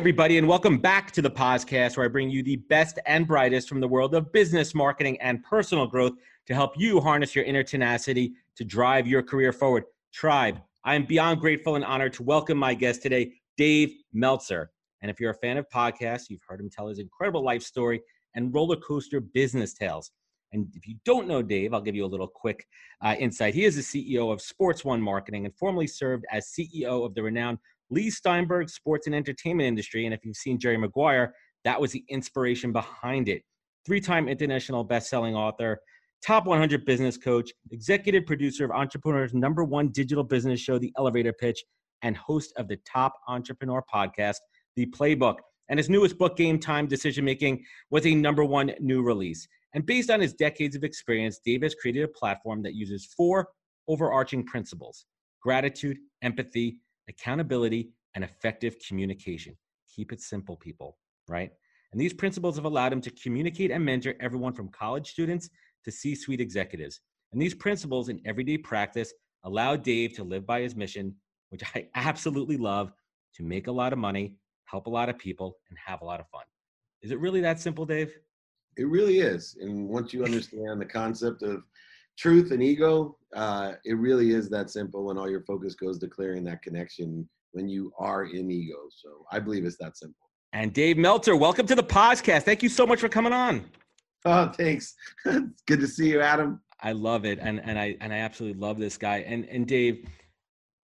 Everybody, and welcome back to the podcast where I bring you the best and brightest from the world of business, marketing, and personal growth to help you harness your inner tenacity to drive your career forward. Tribe, I am beyond grateful and honored to welcome my guest today, Dave Meltzer. And if you're a fan of podcasts, you've heard him tell his incredible life story and roller coaster business tales. And if you don't know Dave, I'll give you a little quick uh, insight. He is the CEO of Sports One Marketing and formerly served as CEO of the renowned Leigh Steinberg sports and entertainment industry. And if you've seen Jerry Maguire, that was the inspiration behind it. Three time international best-selling author, top 100 business coach, executive producer of Entrepreneur's number one digital business show, The Elevator Pitch, and host of the top entrepreneur podcast, The Playbook. And his newest book, Game Time Decision Making, was a number one new release. And based on his decades of experience, Dave has created a platform that uses four overarching principles gratitude, empathy, accountability, and effective communication. Keep it simple, people, right? And these principles have allowed him to communicate and mentor everyone from college students to C suite executives. And these principles in everyday practice allow Dave to live by his mission, which I absolutely love to make a lot of money, help a lot of people, and have a lot of fun. Is it really that simple, Dave? It really is. And once you understand the concept of truth and ego, uh, it really is that simple when all your focus goes to clearing that connection when you are in ego. So I believe it's that simple. And Dave Meltzer, welcome to the podcast. Thank you so much for coming on. Oh, thanks. good to see you, Adam. I love it, and and I and I absolutely love this guy. And and Dave,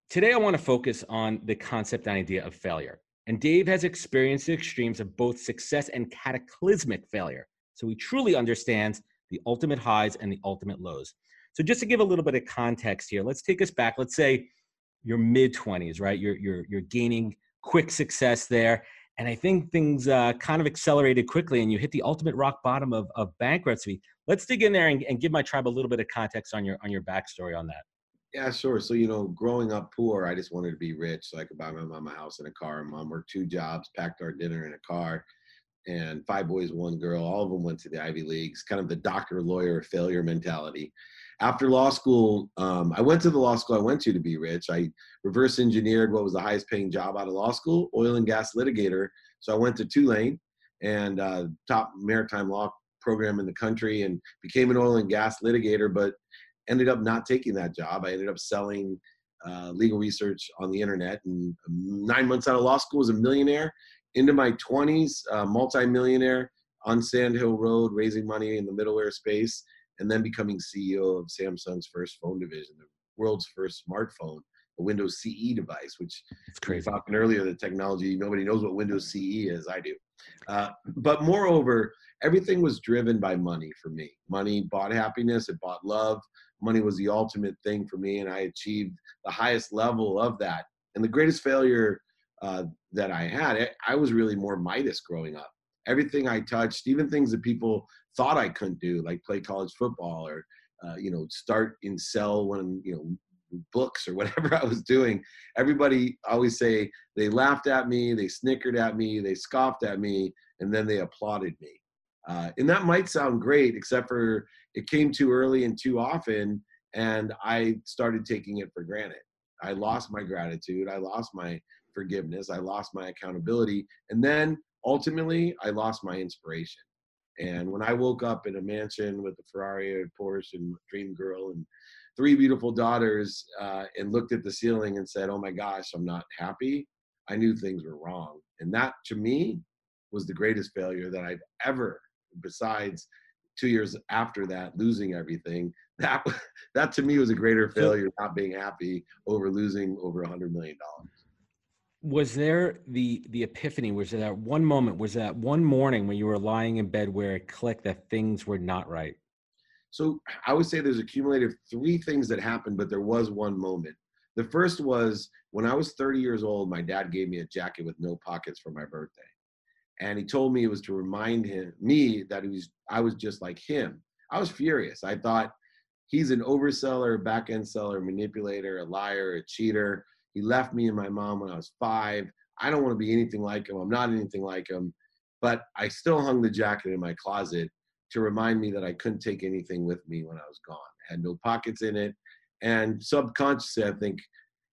today I want to focus on the concept and idea of failure. And Dave has experienced the extremes of both success and cataclysmic failure, so he truly understands the ultimate highs and the ultimate lows. So just to give a little bit of context here, let's take us back. Let's say your mid 20s, right? You're you're you're gaining quick success there, and I think things uh, kind of accelerated quickly, and you hit the ultimate rock bottom of, of bankruptcy. Let's dig in there and, and give my tribe a little bit of context on your on your backstory on that. Yeah, sure. So, you know, growing up poor, I just wanted to be rich so I could buy my mom a house and a car. Mom worked two jobs, packed our dinner in a car and five boys, one girl. All of them went to the Ivy Leagues, kind of the doctor, lawyer, failure mentality. After law school, um, I went to the law school I went to to be rich. I reverse engineered what was the highest paying job out of law school, oil and gas litigator. So I went to Tulane and uh, top maritime law program in the country and became an oil and gas litigator, but ended up not taking that job. I ended up selling uh, legal research on the internet and nine months out of law school was a millionaire into my 20s, uh, multimillionaire on Sand Hill Road, raising money in the middleware space, and then becoming CEO of Samsung's first phone division, the world's first smartphone, a Windows CE device, which it's crazy. Talking earlier, the technology, nobody knows what Windows CE is. I do. Uh, but moreover, everything was driven by money for me. Money bought happiness, it bought love. Money was the ultimate thing for me, and I achieved the highest level of that. And the greatest failure uh, that I had, I was really more Midas growing up. Everything I touched, even things that people thought I couldn't do, like play college football or uh, you know start and sell one you know books or whatever I was doing. Everybody always say they laughed at me, they snickered at me, they scoffed at me, and then they applauded me. Uh, and that might sound great, except for it came too early and too often, and I started taking it for granted. I lost my gratitude. I lost my forgiveness. I lost my accountability. And then ultimately, I lost my inspiration. And when I woke up in a mansion with a Ferrari, a Porsche, and Dream Girl, and three beautiful daughters, uh, and looked at the ceiling and said, "Oh my gosh, I'm not happy," I knew things were wrong. And that, to me, was the greatest failure that I've ever. Besides, two years after that, losing everything, that that to me was a greater failure, not being happy over losing over a hundred million dollars was there the the epiphany was there that one moment was that one morning when you were lying in bed where it clicked that things were not right so i would say there's accumulated three things that happened but there was one moment the first was when i was 30 years old my dad gave me a jacket with no pockets for my birthday and he told me it was to remind him me that he was I was just like him. I was furious. I thought he's an overseller, back end seller, manipulator, a liar, a cheater. He left me and my mom when I was five. I don't want to be anything like him. I'm not anything like him. But I still hung the jacket in my closet to remind me that I couldn't take anything with me when I was gone. Had no pockets in it. And subconsciously, I think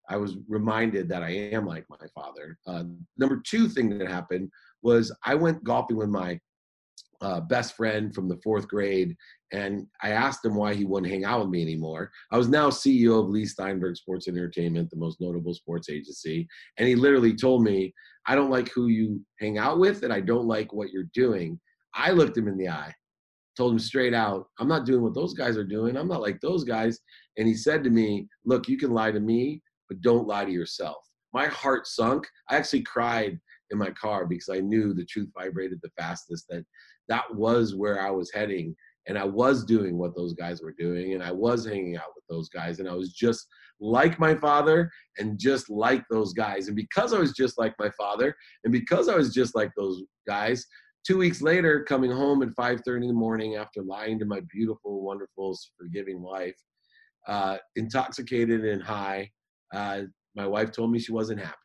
I was reminded that I am like my father. Uh, number two thing that happened was I went golfing with my uh, best friend from the fourth grade, and I asked him why he wouldn't hang out with me anymore. I was now CEO of Leigh Steinberg Sports Entertainment, the most notable sports agency, and he literally told me, "I don't like who you hang out with, and I don't like what you're doing." I looked him in the eye, told him straight out, "I'm not doing what those guys are doing. I'm not like those guys." And he said to me, "Look, you can lie to me, but don't lie to yourself." My heart sunk. I actually cried in my car because I knew the truth vibrated the fastest that that was where I was heading and I was doing what those guys were doing and I was hanging out with those guys and I was just like my father and just like those guys. And because I was just like my father and because I was just like those guys 2 weeks later coming home at 5:30 in the morning after lying to my beautiful wonderful forgiving wife uh, intoxicated and high uh, my wife told me she wasn't happy.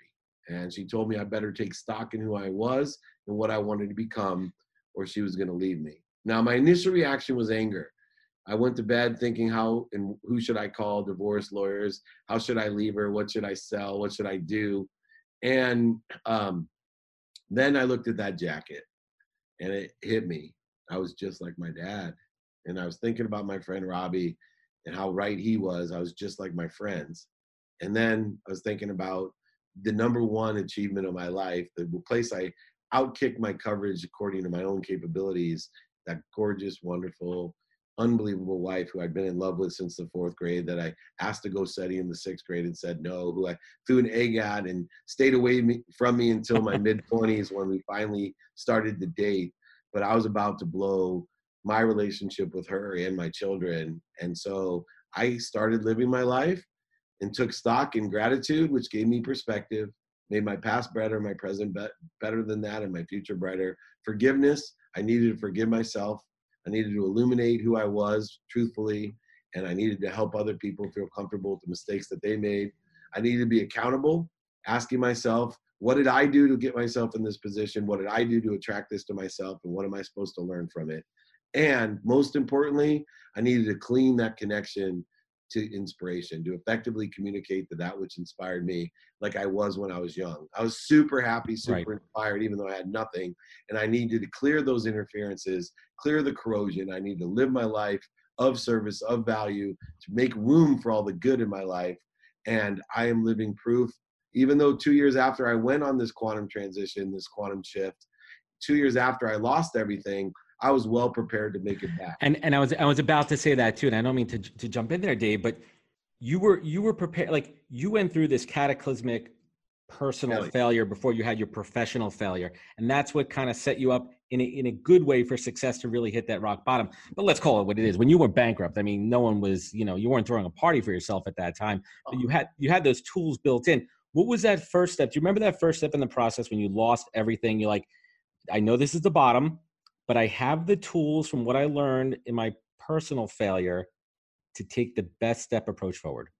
And she told me I better take stock in who I was and what I wanted to become, or she was going to leave me. Now, my initial reaction was anger. I went to bed thinking, how and who should I call? Divorce lawyers. How should I leave her? What should I sell? What should I do? And um, then I looked at that jacket and it hit me. I was just like my dad. And I was thinking about my friend Robbie and how right he was. I was just like my friends. And then I was thinking about the number one achievement of my life, the place I outkicked my coverage according to my own capabilities, that gorgeous, wonderful, unbelievable wife who I'd been in love with since the fourth grade that I asked to go study in the sixth grade and said no, who I threw an egg at and stayed away from me until my mid 20s when we finally started to date. But I was about to blow my relationship with her and my children. And so I started living my life and took stock in gratitude, which gave me perspective, made my past better, my present be- better than that, and my future brighter. Forgiveness, I needed to forgive myself. I needed to illuminate who I was truthfully, and I needed to help other people feel comfortable with the mistakes that they made. I needed to be accountable, asking myself, what did I do to get myself in this position? What did I do to attract this to myself? And what am I supposed to learn from it? And most importantly, I needed to clean that connection to inspiration, to effectively communicate to that which inspired me, like I was when I was young. I was super happy, super right. inspired, even though I had nothing. And I needed to clear those interferences, clear the corrosion. I need to live my life of service, of value, to make room for all the good in my life. And I am living proof, even though two years after I went on this quantum transition, this quantum shift, two years after I lost everything, I was well prepared to make it back. And and I was I was about to say that too, and I don't mean to to jump in there, Dave, but you were you were prepared. Like you went through this cataclysmic personal really? failure before you had your professional failure, and that's what kind of set you up in a, in a good way for success to really hit that rock bottom. But let's call it what it is. When you were bankrupt, I mean, no one was you know you weren't throwing a party for yourself at that time, but you oh. had you had those tools built in. What was that first step? Do you remember that first step in the process when you lost everything? You're like, I know this is the bottom but I have the tools from what I learned in my personal failure to take the best step approach forward.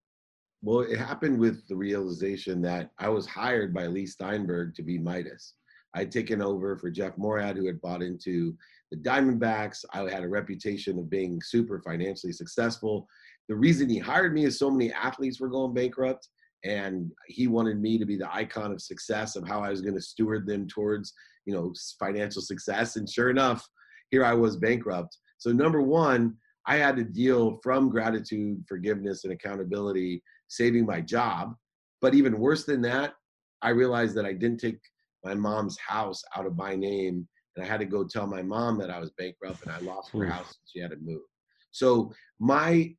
Well, it happened with the realization that I was hired by Leigh Steinberg to be Midas. I'd taken over for Jeff Moorad, who had bought into the Diamondbacks. I had a reputation of being super financially successful. The reason he hired me is so many athletes were going bankrupt, and he wanted me to be the icon of success of how I was going to steward them towards you know financial success and sure enough here i was bankrupt. So number one i had to deal from gratitude forgiveness and accountability saving my job. But even worse than that i realized that i didn't take my mom's house out of my name and i had to go tell my mom that i was bankrupt and i lost her house and she had to move. So my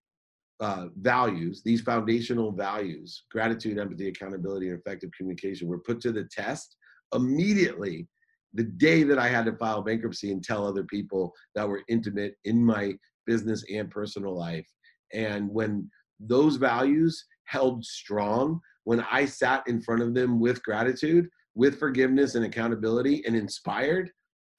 uh, values, these foundational values, gratitude, empathy, accountability, and effective communication, were put to the test immediately the day that I had to file bankruptcy and tell other people that were intimate in my business and personal life. And when those values held strong, when I sat in front of them with gratitude, with forgiveness and accountability and inspired.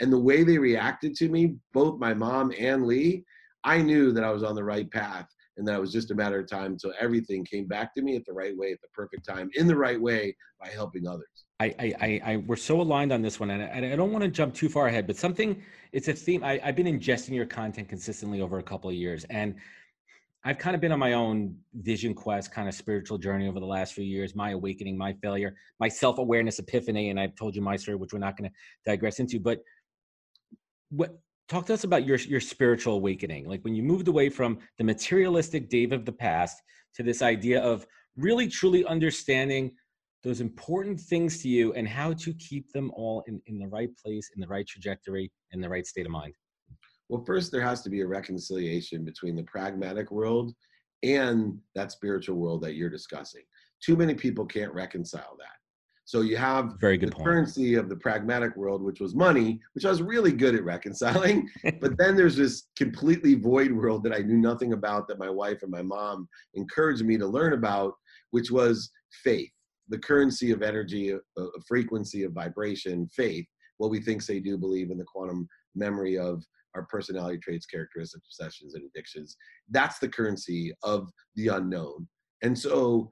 And the way they reacted to me, both my mom and Leigh, I knew that I was on the right path and that it was just a matter of time until everything came back to me at the right way, at the perfect time, in the right way by helping others. I, I, I, I we're so aligned on this one, and I, I don't want to jump too far ahead, but something, it's a theme. I, I've been ingesting your content consistently over a couple of years, and I've kind of been on my own vision quest, kind of spiritual journey over the last few years, my awakening, my failure, my self awareness epiphany. And I've told you my story, which we're not going to digress into. But what talk to us about your your spiritual awakening like when you moved away from the materialistic dave of the past to this idea of really truly understanding those important things to you and how to keep them all in, in the right place in the right trajectory in the right state of mind. Well first there has to be a reconciliation between the pragmatic world and that spiritual world that you're discussing. Too many people can't reconcile that so you have very good currency of the pragmatic world, which was money, which I was really good at reconciling. but then there's this completely void world that I knew nothing about that my wife and my mom encouraged me to learn about, which was faith, the currency of energy, a, a frequency of vibration, faith, what we think, say, do, believe in the quantum memory of our personality traits, characteristics, obsessions, and addictions. That's the currency of the unknown. And so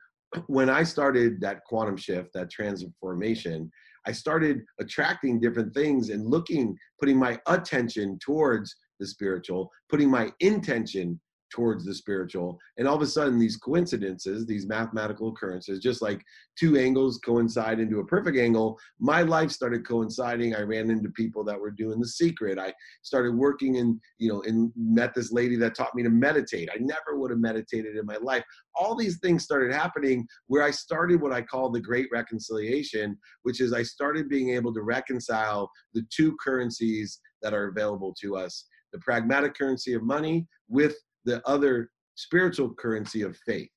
when I started that quantum shift, that transformation, I started attracting different things and looking, putting my attention towards the spiritual, putting my intention towards the spiritual. And all of a sudden, these coincidences, these mathematical occurrences, just like two angles coincide into a perfect angle, my life started coinciding. I ran into people that were doing the secret. I started working in, you know, and met this lady that taught me to meditate. I never would have meditated in my life. All these things started happening where I started what I call the great reconciliation, which is I started being able to reconcile the two currencies that are available to us the pragmatic currency of money with the other spiritual currency of faith.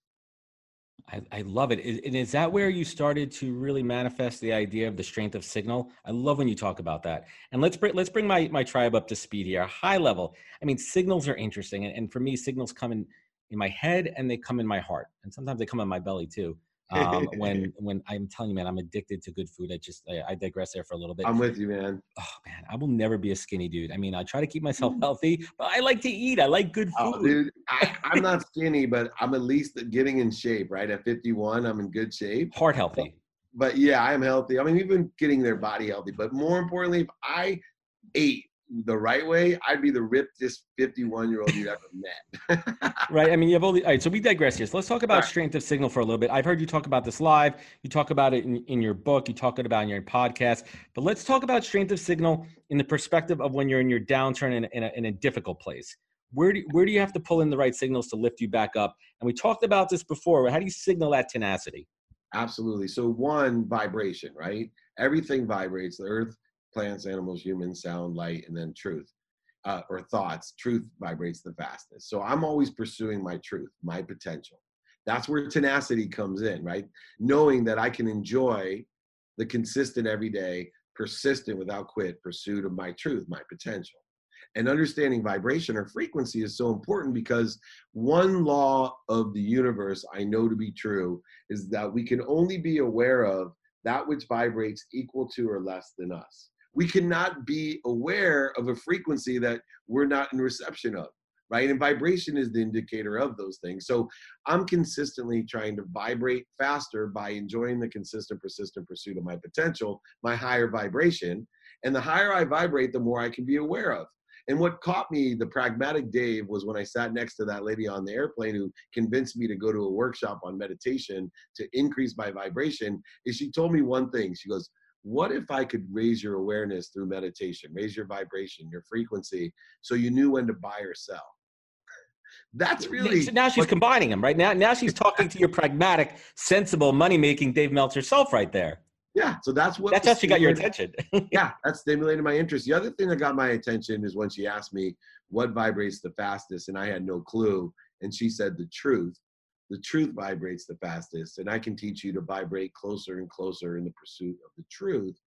I, I love it. And is that where you started to really manifest the idea of the strength of signal? I love when you talk about that. And let's bring let's bring my, my tribe up to speed here. High level. I mean, signals are interesting. And, and for me, signals come in in my head and they come in my heart. And sometimes they come in my belly too um, when when I'm telling you, man, I'm addicted to good food. I just I, I, digress there for a little bit. I'm with you, man. Oh man, I will never be a skinny dude. I mean, I try to keep myself healthy, but I like to eat. I like good oh, food. Oh, dude, I, am not skinny, but I'm at least getting in shape. Right at 51, I'm in good shape. Heart healthy. But, but yeah, I am healthy. I mean, even getting their body healthy. But more importantly, if I ate the right way, I'd be the rippedest 51 year old you've ever met. right. I mean, you have all the, all right. So we digress here. So let's talk about right. strength of signal for a little bit. I've heard you talk about this live. You talk about it in, in your book. You talk about it in your podcast. But let's talk about strength of signal in the perspective of when you're in your downturn in, in, a, in a difficult place. Where do, where do you have to pull in the right signals to lift you back up? And we talked about this before. How do you signal that tenacity? Absolutely. So, one, vibration, right? Everything vibrates. The earth plants, animals, humans, sound, light, and then truth uh, or thoughts. Truth vibrates the fastest. So I'm always pursuing my truth, my potential. That's where tenacity comes in, right? Knowing that I can enjoy the consistent, everyday, persistent, without quit pursuit of my truth, my potential. And understanding vibration or frequency is so important because one law of the universe I know to be true is that we can only be aware of that which vibrates equal to or less than us we cannot be aware of a frequency that we're not in reception of right and vibration is the indicator of those things so i'm consistently trying to vibrate faster by enjoying the consistent persistent pursuit of my potential my higher vibration and the higher i vibrate the more i can be aware of and what caught me, the pragmatic Dave, was when I sat next to that lady on the airplane who convinced me to go to a workshop on meditation to increase my vibration. Is she told me one thing. She goes, what if I could raise your awareness through meditation, raise your vibration, your frequency, so you knew when to buy or sell? That's really so now she's what, combining them right now. Now she's talking to your pragmatic, sensible, money making Dave Meltzer self right there. Yeah, so that's what that's how she got your attention. yeah, that stimulated my interest. The other thing that got my attention is when she asked me what vibrates the fastest, and I had no clue, and she said the truth the truth vibrates the fastest and i can teach you to vibrate closer and closer in the pursuit of the truth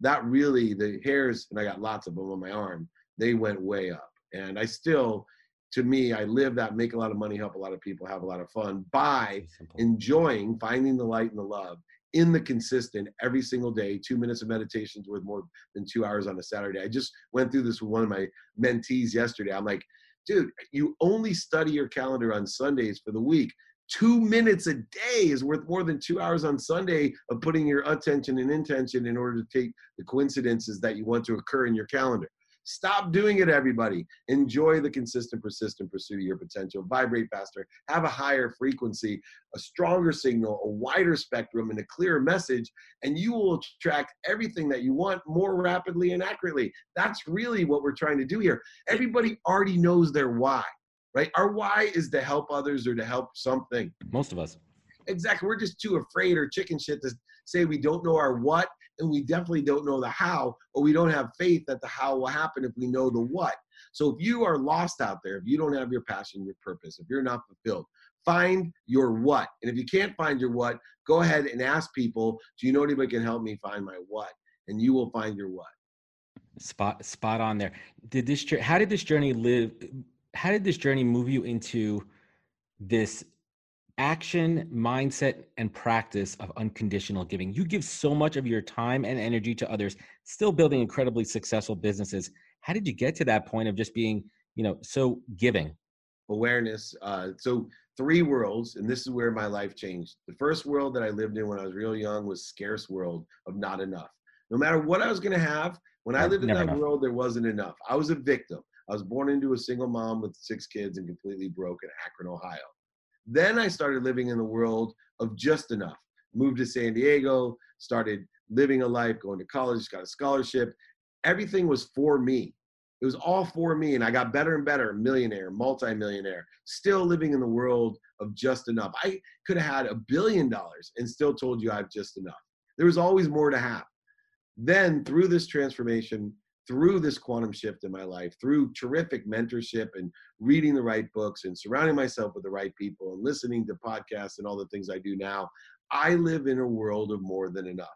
that really the hairs and i got lots of them on my arm they went way up and i still to me i live that make a lot of money help a lot of people have a lot of fun by enjoying finding the light and the love in the consistent every single day. Two minutes of meditations is worth more than two hours on a Saturday. I just went through this with one of my mentees yesterday. I'm like, dude, you only study your calendar on Sundays for the week. Two minutes a day is worth more than two hours on Sunday of putting your attention and intention in order to take the coincidences that you want to occur in your calendar. Stop doing it, everybody. Enjoy the consistent, persistent pursuit of your potential. Vibrate faster, have a higher frequency, a stronger signal, a wider spectrum, and a clearer message, and you will attract everything that you want more rapidly and accurately. That's really what we're trying to do here. Everybody already knows their why, right? Our why is to help others or to help something. Most of us. Exactly. We're just too afraid or chicken shit to say we don't know our what and we definitely don't know the how, or we don't have faith that the how will happen if we know the what. So if you are lost out there, if you don't have your passion, your purpose, if you're not fulfilled, find your what. And if you can't find your what, go ahead and ask people, do you know anybody can help me find my what? And you will find your what. Spot spot on there. Did this how did this journey live how did this journey move you into this action, mindset, and practice of unconditional giving. You give so much of your time and energy to others, still building incredibly successful businesses. How did you get to that point of just being, you know, so giving? Awareness. Uh, so three worlds, and this is where my life changed. The first world that I lived in when I was real young was scarce world of not enough. No matter what I was going to have, when I lived in that enough. world, there wasn't enough. I was a victim. I was born into a single mom with six kids and completely broke in Akron, Ohio. Then I started living in the world of just enough. Moved to San Diego, started living a life, going to college, got a scholarship. Everything was for me. It was all for me, and I got better and better, millionaire, multimillionaire, still living in the world of just enough. I could have had a billion dollars and still told you I have just enough. There was always more to have. Then, through this transformation, through this quantum shift in my life, through terrific mentorship and reading the right books and surrounding myself with the right people and listening to podcasts and all the things I do now, I live in a world of more than enough.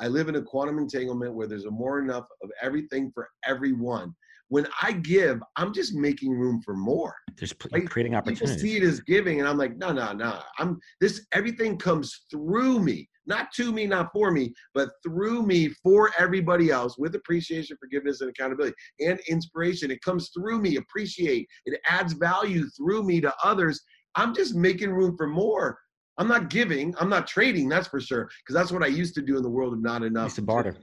I live in a quantum entanglement where there's a more enough of everything for everyone. When I give, I'm just making room for more. There's like, creating opportunities. People see it as giving, and I'm like, no, no, no. I'm this. Everything comes through me not to me, not for me, but through me for everybody else with appreciation, forgiveness, and accountability and inspiration. It comes through me, appreciate. It adds value through me to others. I'm just making room for more. I'm not giving, I'm not trading, that's for sure, because that's what I used to do in the world of not enough. Used to barter.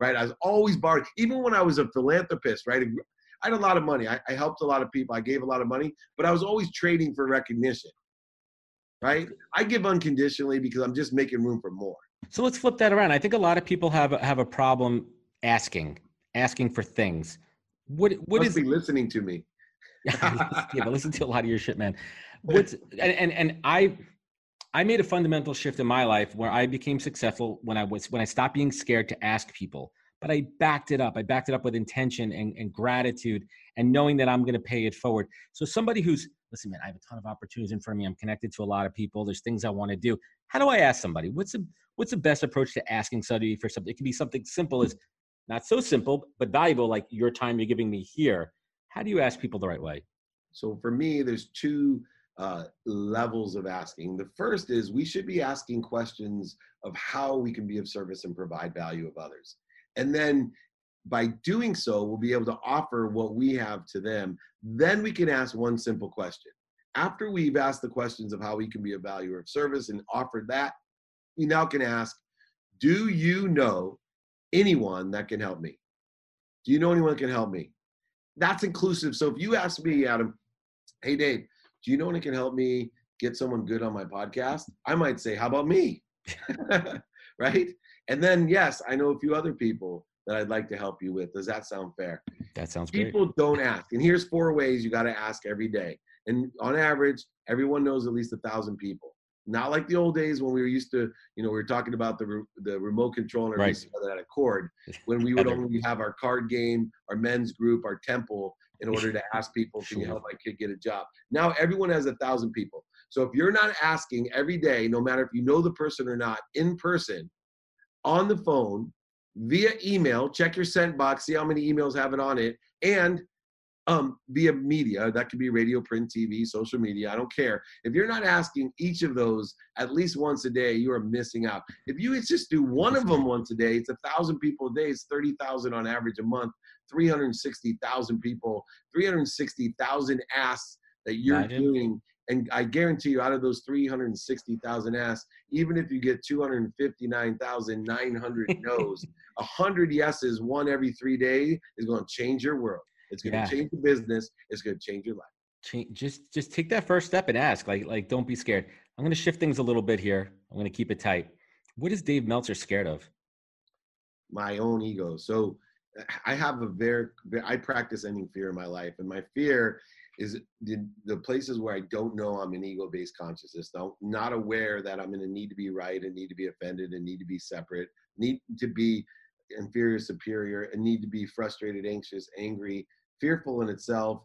Right? I was always bartering. Even when I was a philanthropist, right? I had a lot of money. I, I helped a lot of people. I gave a lot of money, but I was always trading for recognition right? I give unconditionally because I'm just making room for more. So let's flip that around. I think a lot of people have have a problem asking, asking for things. What what Must is, be listening to me? yeah, but listen to a lot of your shit, man. What's and, and and I I made a fundamental shift in my life where I became successful when I was when I stopped being scared to ask people but I backed it up. I backed it up with intention and, and gratitude and knowing that I'm going to pay it forward. So somebody who's listen, man, I have a ton of opportunities in front of me. I'm connected to a lot of people. There's things I want to do. How do I ask somebody? What's the what's the best approach to asking somebody for something? It can be something simple as not so simple, but valuable, like your time you're giving me here. How do you ask people the right way? So for me, there's two uh, levels of asking. The first is we should be asking questions of how we can be of service and provide value of others. And then by doing so, we'll be able to offer what we have to them. Then we can ask one simple question. After we've asked the questions of how we can be a value of service and offered that, we now can ask, do you know anyone that can help me? Do you know anyone that can help me? That's inclusive. So if you ask me, Adam, hey Dave, do you know anyone can help me get someone good on my podcast? I might say, how about me? right? And then, yes, I know a few other people that I'd like to help you with. Does that sound fair? That sounds fair. People great. don't ask. And here's four ways you got to ask every day. And on average, everyone knows at least a thousand people. Not like the old days when we were used to, you know, we were talking about the re- the remote control and right. that a cord. When we would only have our card game, our men's group, our temple, in order to ask people, can you help my kid get a job? Now everyone has a thousand people. So if you're not asking every day, no matter if you know the person or not, in person, on the phone, via email, check your sent box, see how many emails have it on it, and um, via media. That could be radio, print, TV, social media. I don't care. If you're not asking each of those at least once a day, you are missing out. If you just do one of them once a day, it's a thousand people a day. It's thirty thousand on average a month. Three hundred sixty thousand people. Three hundred sixty thousand asks that you're Imagine. doing. And I guarantee you, out of those 360,000 asks, even if you get 259,900 no's, 100 yeses, one every three days, is going to change your world. It's going to change the business. It's going to change your life. Change, just just take that first step and ask. Like like don't be scared. I'm going to shift things a little bit here. I'm going to keep it tight. What is Dave Meltzer scared of? My own ego. So I have a very I practice ending fear in my life, and my fear is the, the places where I don't know I'm an ego-based consciousness, not, not aware that I'm going to need to be right and need to be offended and need to be separate, need to be inferior, superior, and need to be frustrated, anxious, angry, fearful in itself.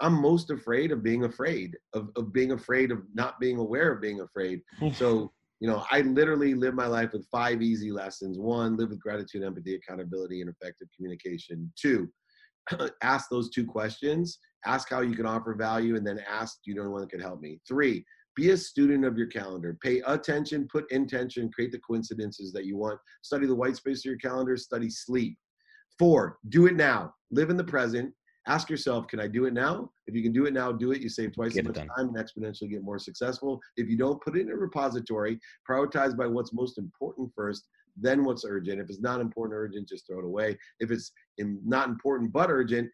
I'm most afraid of being afraid, of, of being afraid of not being aware of being afraid. so, you know, I literally live my life with five easy lessons. One, live with gratitude, empathy, accountability, and effective communication. Two, ask those two questions. Ask how you can offer value, and then ask, do you know anyone that can help me? Three, be a student of your calendar. Pay attention, put intention, create the coincidences that you want. Study the white space of your calendar, study sleep. Four, do it now. Live in the present. Ask yourself, can I do it now? If you can do it now, do it. You save twice as much time and exponentially get more successful. If you don't, put it in a repository, prioritize by what's most important first, then what's urgent. If it's not important or urgent, just throw it away. If it's not important but urgent,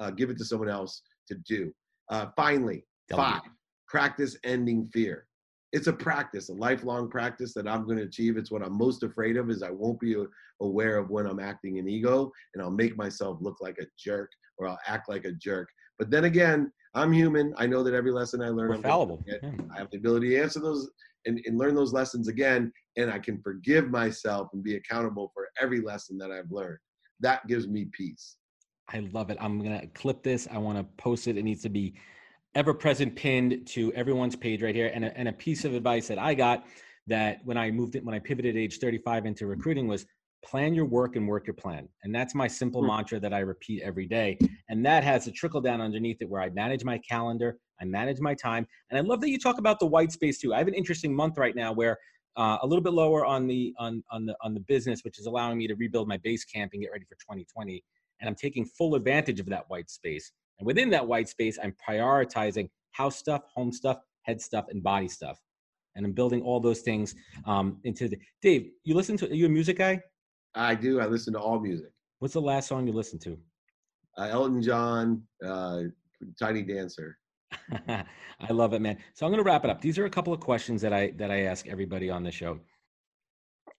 uh, give it to someone else to do. Uh, finally, five, practice ending fear. It's a practice, a lifelong practice that I'm going to achieve. It's what I'm most afraid of is I won't be aware of when I'm acting in ego and I'll make myself look like a jerk or I'll act like a jerk. But then again, I'm human. I know that every lesson I learn, We're I'm fallible. Yeah. I have the ability to answer those and, and learn those lessons again. And I can forgive myself and be accountable for every lesson that I've learned. That gives me peace. I love it. I'm going to clip this. I want to post it. It needs to be ever present pinned to everyone's page right here. And a, and a piece of advice that I got that when I moved it, when I pivoted age 35 into recruiting was plan your work and work your plan. And that's my simple mm-hmm. mantra that I repeat every day. And that has a trickle down underneath it where I manage my calendar, I manage my time. And I love that you talk about the white space too. I have an interesting month right now where uh, a little bit lower on the on on the on the business, which is allowing me to rebuild my base camp and get ready for 2020. And I'm taking full advantage of that white space. And within that white space, I'm prioritizing house stuff, home stuff, head stuff, and body stuff. And I'm building all those things um, into the. Dave, you listen to? Are you a music guy? I do. I listen to all music. What's the last song you listened to? Uh, Elton John, uh, Tiny Dancer. I love it, man. So I'm going to wrap it up. These are a couple of questions that I that I ask everybody on the show,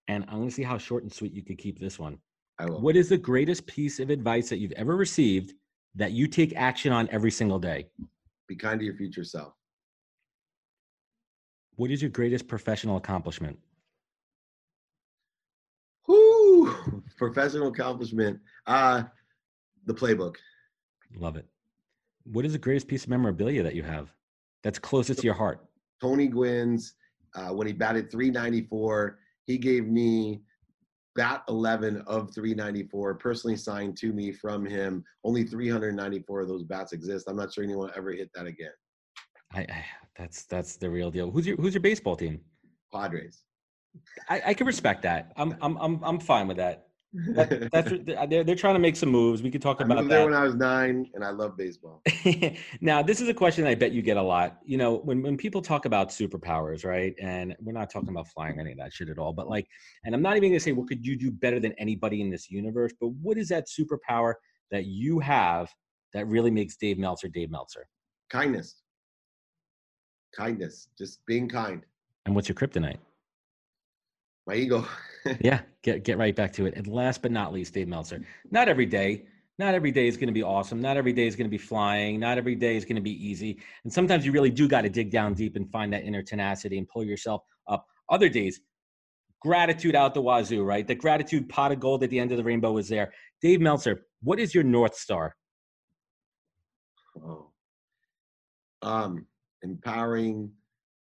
and I'm going to see how short and sweet you could keep this one. I will. What is the greatest piece of advice that you've ever received that you take action on every single day? Be kind to your future self. What is your greatest professional accomplishment? Whoo! Professional accomplishment. Uh, the playbook. Love it. What is the greatest piece of memorabilia that you have that's closest to your heart? Tony Gwynn's, uh, when he batted 394, he gave me bat 11 of 394 personally signed to me from him. Only 394 of those bats exist. I'm not sure anyone ever hit that again. I, I that's that's the real deal. Who's your who's your baseball team? Padres. I, I can respect that. I'm i'm i'm, I'm fine with that that, that's they're, they're trying to make some moves. We could talk about I moved that. there when I was nine, and I love baseball. now, this is a question I bet you get a lot. You know, when when people talk about superpowers, right? And we're not talking about flying or any of that shit at all. But like, and I'm not even gonna say what could you do better than anybody in this universe. But what is that superpower that you have that really makes Dave Meltzer Dave Meltzer? Kindness. Kindness. Just being kind. And what's your kryptonite? My ego. yeah, get get right back to it. And last but not least, Dave Meltzer. Not every day, not every day is going to be awesome. Not every day is going to be flying. Not every day is going to be easy. And sometimes you really do got to dig down deep and find that inner tenacity and pull yourself up. Other days, gratitude out the wazoo, right? The gratitude pot of gold at the end of the rainbow is there. Dave Meltzer, what is your North Star? Oh, um, empowering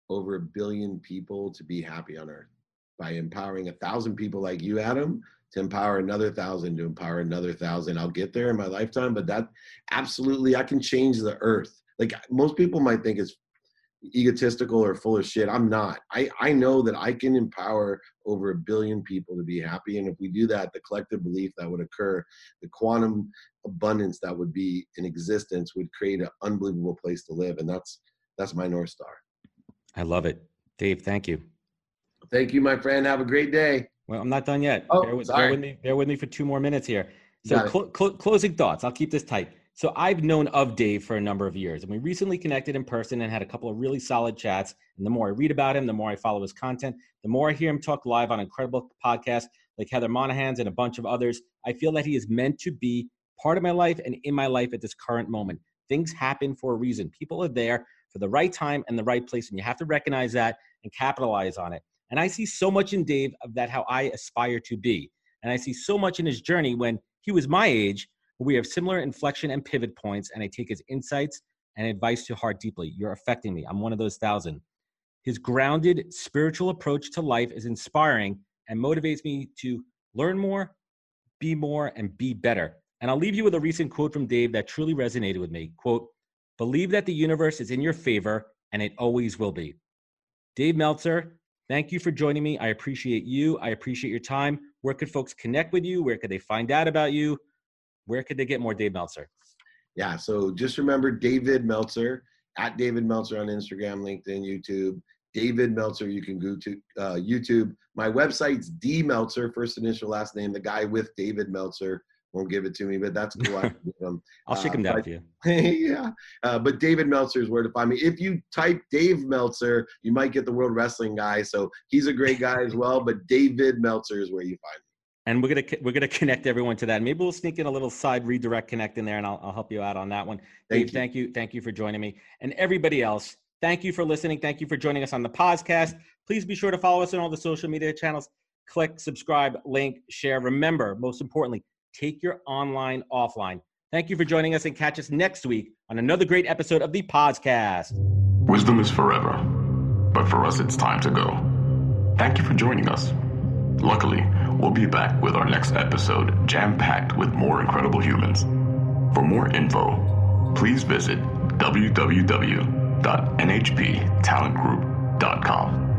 over a billion people to be happy on earth by empowering a thousand people like you, Adam, to empower another thousand, to empower another thousand. I'll get there in my lifetime, but that absolutely, I can change the earth. Like most people might think it's egotistical or full of shit. I'm not. I, I know that I can empower over a billion people to be happy. And if we do that, the collective belief that would occur, the quantum abundance that would be in existence would create an unbelievable place to live. And that's that's my North Star. I love it. Dave, thank you. Thank you, my friend. Have a great day. Well, I'm not done yet. Oh, bear, with, sorry. bear with me. Bear with me for two more minutes here. So, cl- cl- closing thoughts. I'll keep this tight. So, I've known of Dave for a number of years, and we recently connected in person and had a couple of really solid chats. And the more I read about him, the more I follow his content, the more I hear him talk live on incredible podcasts like Heather Monahan's and a bunch of others. I feel that he is meant to be part of my life and in my life at this current moment. Things happen for a reason. People are there for the right time and the right place, and you have to recognize that and capitalize on it. And I see so much in Dave of that how I aspire to be. And I see so much in his journey when he was my age, we have similar inflection and pivot points, and I take his insights and advice to heart deeply. You're affecting me. I'm one of those thousand. His grounded spiritual approach to life is inspiring and motivates me to learn more, be more, and be better. And I'll leave you with a recent quote from Dave that truly resonated with me. Quote, believe that the universe is in your favor and it always will be. Dave Meltzer, thank you for joining me. I appreciate you. I appreciate your time. Where could folks connect with you? Where could they find out about you? Where could they get more Dave Meltzer? Yeah. So just remember David Meltzer at David Meltzer on Instagram, LinkedIn, YouTube. David Meltzer, you can go to uh, YouTube. My website's D Meltzer, first initial, last name. The guy with David Meltzer won't give it to me, but that's cool. I can give him. I'll shake Uh, him down but- for you. yeah. Uh, but David Meltzer is where to find me. If you type Dave Meltzer, you might get the World Wrestling guy. So he's a great guy as well. But David Meltzer is where you find me. And we're gonna we're gonna connect everyone to that. Maybe we'll sneak in a little side redirect connect in there, and I'll, I'll help you out on that one. Thank Dave, you. thank you, thank you for joining me, and everybody else. Thank you for listening. Thank you for joining us on the podcast. Please be sure to follow us on all the social media channels. Click, subscribe, link, share. Remember, most importantly, take your online offline. Thank you for joining us, and catch us next week on another great episode of the podcast. Wisdom is forever, but for us, it's time to go. Thank you for joining us. Luckily, we'll be back with our next episode jam packed with more incredible humans. For more info, please visit www.nhptalentgroup.com.